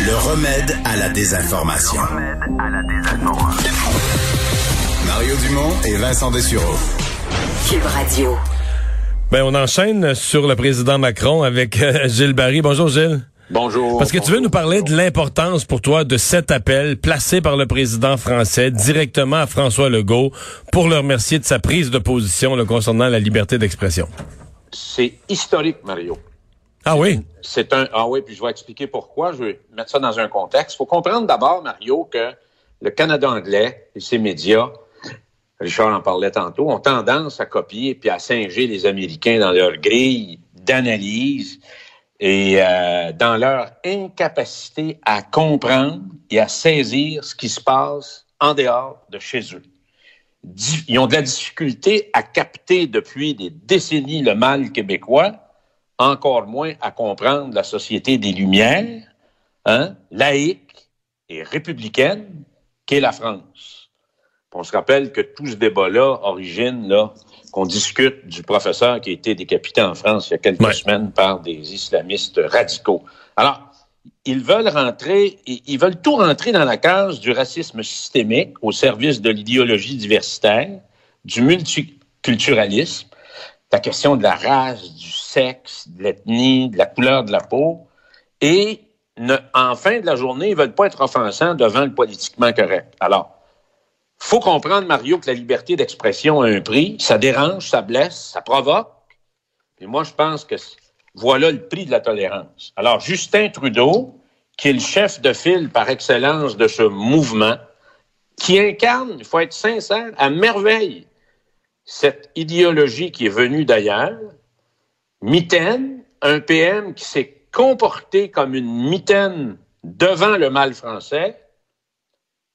Le remède à la désinformation. Mario Dumont et Vincent Dessureau. Cube Radio. Ben, on enchaîne sur le président Macron avec euh, Gilles Barry. Bonjour Gilles. Bonjour. Parce que tu veux nous parler de l'importance pour toi de cet appel placé par le président français directement à François Legault pour le remercier de sa prise de position là, concernant la liberté d'expression. C'est historique, Mario. Ah oui? C'est un. Ah oui, puis je vais expliquer pourquoi. Je vais mettre ça dans un contexte. Il faut comprendre d'abord, Mario, que le Canada anglais et ses médias, Richard en parlait tantôt, ont tendance à copier puis à singer les Américains dans leur grille d'analyse et euh, dans leur incapacité à comprendre et à saisir ce qui se passe en dehors de chez eux. Ils ont de la difficulté à capter depuis des décennies le mal québécois, encore moins à comprendre la société des Lumières, hein, laïque et républicaine qu'est la France. On se rappelle que tout ce débat-là origine là qu'on discute du professeur qui a été décapité en France il y a quelques Ouais. semaines par des islamistes radicaux. Alors, ils veulent rentrer, ils ils veulent tout rentrer dans la case du racisme systémique au service de l'idéologie diversitaire, du multiculturalisme, la question de la race, du sexe, de l'ethnie, de la couleur de la peau, et ne, en fin de la journée, ils veulent pas être offensants devant le politiquement correct. Alors, faut comprendre, Mario, que la liberté d'expression a un prix. Ça dérange, ça blesse, ça provoque. Et moi, je pense que voilà le prix de la tolérance. Alors, Justin Trudeau, qui est le chef de file par excellence de ce mouvement, qui incarne, il faut être sincère, à merveille cette idéologie qui est venue d'ailleurs, mitaine, un PM qui s'est comporté comme une mitaine devant le mal français,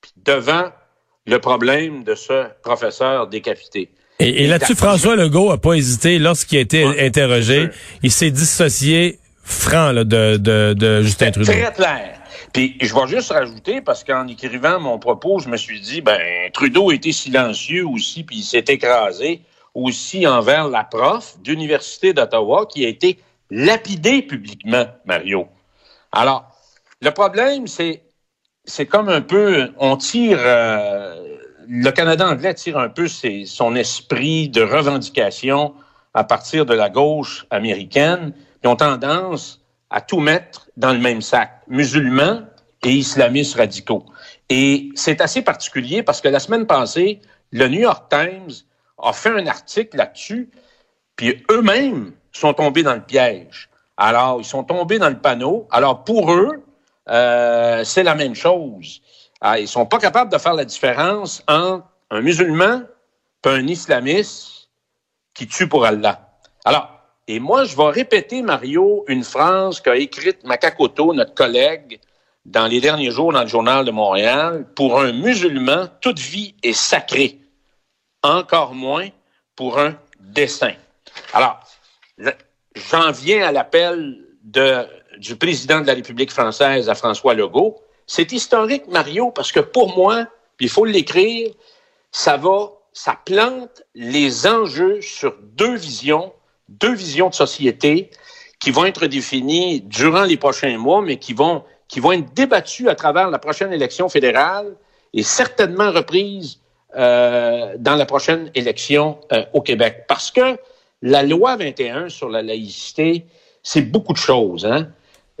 puis devant le problème de ce professeur décapité. Et, et là-dessus, François Legault a pas hésité lorsqu'il a été Ouais, interrogé. Il s'est dissocié franc là, de, de, de Justin Trudeau. très clair. Puis je vais juste rajouter, parce qu'en écrivant mon propos, je me suis dit, ben Trudeau était silencieux aussi, puis il s'est écrasé aussi envers la prof d'Université d'Ottawa qui a été lapidée publiquement, Mario. Alors, le problème, c'est c'est comme un peu, on tire, euh, le Canada anglais tire un peu son esprit de revendication à partir de la gauche américaine. Ils ont tendance à tout mettre dans le même sac, musulmans et islamistes radicaux. Et c'est assez particulier parce que la semaine passée, le New York Times a fait un article là-dessus, puis eux-mêmes sont tombés dans le piège. Alors, ils sont tombés dans le panneau. Alors, pour eux, euh, c'est la même chose. Ah, ils sont pas capables de faire la différence entre un musulman et un islamiste qui tue pour Allah. Alors, et moi, je vais répéter, Mario, une phrase qu'a écrite Makakoto, notre collègue, dans les derniers jours dans le Journal de Montréal. Pour un musulman, toute vie est sacrée. Encore moins pour un destin. Alors, j'en viens à l'appel du président de la République française à François Legault. C'est historique, Mario, parce que pour moi, il faut l'écrire, ça va, ça plante les enjeux sur deux visions, deux visions de société qui vont être définies durant les prochains mois, mais qui vont, qui vont être débattues à travers la prochaine élection fédérale et certainement reprises euh, dans la prochaine élection euh, au Québec. Parce que la loi 21 sur la laïcité, c'est beaucoup de choses. Hein?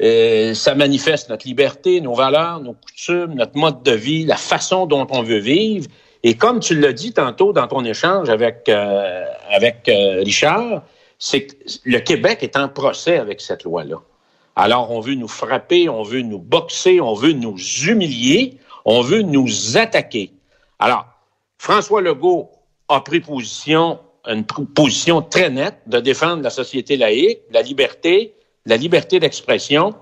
Euh, ça manifeste notre liberté, nos valeurs, nos coutumes, notre mode de vie, la façon dont on veut vivre. Et comme tu l'as dit tantôt dans ton échange avec, euh, avec euh, Richard, c'est que le Québec est en procès avec cette loi-là. Alors, on veut nous frapper, on veut nous boxer, on veut nous humilier, on veut nous attaquer. Alors, François Legault a pris position, une position très nette de défendre la société laïque, la liberté, la liberté d'expression.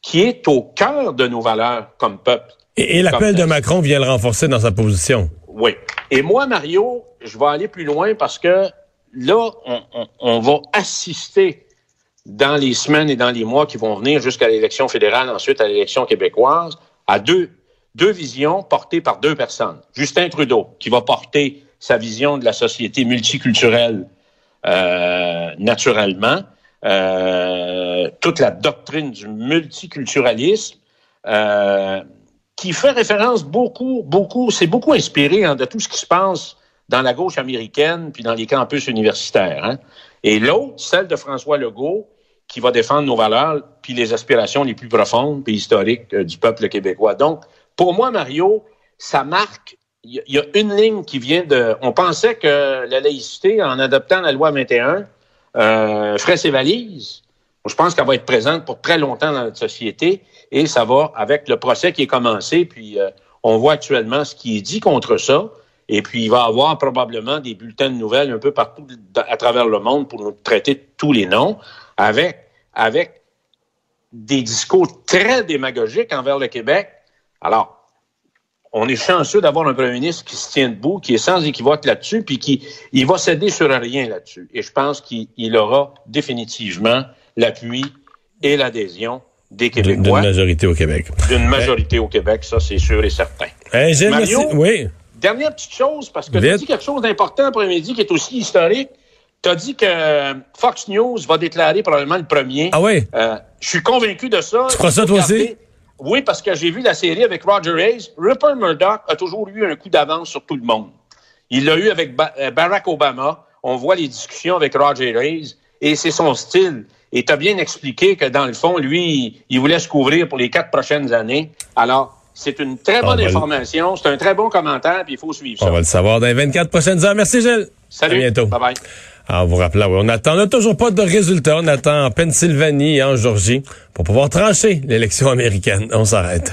qui est au cœur de nos valeurs comme peuple. Et, et l'appel de Macron vient le renforcer dans sa position. Oui. Et moi, Mario, je vais aller plus loin parce que là, on, on- on va assister dans les semaines et dans les mois qui vont venir jusqu'à l'élection fédérale, ensuite à l'élection québécoise, à deux, deux visions portées par deux personnes. Justin Trudeau, qui va porter sa vision de la société multiculturelle euh, naturellement, euh, toute la doctrine du multiculturalisme, euh, qui fait référence beaucoup, beaucoup, c'est beaucoup inspiré hein, de tout ce qui se passe dans la gauche américaine puis dans les campus universitaires. hein. Et l'autre, celle de François Legault, qui va défendre nos valeurs puis les aspirations les plus profondes puis historiques euh, du peuple québécois. Donc, pour moi, Mario, ça marque. Il y, a- une ligne qui vient de. On pensait que la laïcité, en adoptant la loi 21, euh, ferait ses valises. Je pense qu'elle va être présente pour très longtemps dans notre société et ça va avec le procès qui est commencé. Puis euh, on voit actuellement ce qui est dit contre ça. Et puis il va y avoir probablement des bulletins de nouvelles un peu partout à travers le monde pour nous traiter tous les noms, avec avec des discours très démagogiques envers le Québec. Alors, on est chanceux d'avoir un premier ministre qui se tient debout, qui est sans équivoque là-dessus, puis qui il va céder sur rien là-dessus. Et je pense qu'il il aura définitivement l'appui et l'adhésion des D'une d'une Québécois, majorité au Québec. d'une majorité au Québec, ça c'est sûr et certain. Hey, Gilles, Mario? Oui. Dernière petite chose, parce que tu as dit quelque chose d'important après-midi qui est aussi historique. Tu as dit que Fox News va déclarer probablement le premier. Ah oui? Euh, je suis convaincu de ça. Tu crois ça, toi aussi? Oui, parce que j'ai vu la série avec Roger Hayes. Rupert Murdoch a toujours eu un coup d'avance sur tout le monde. Il l'a eu avec Ba- euh, Barack Obama. On voit les discussions avec Roger Hayes et c'est son style. Et tu as bien expliqué que dans le fond, lui, il voulait se couvrir pour les quatre prochaines années. Alors, c'est une très On bonne information, c'est un très bon commentaire, puis il faut suivre On ça. va le savoir dans les 24 prochaines heures. Merci, Gilles. Salut, À bientôt. bye bye. Alors, vous rappelez, oui, on attend, on n'a toujours pas de résultat. On attend en Pennsylvanie et en Georgie pour pouvoir trancher l'élection américaine. On s'arrête.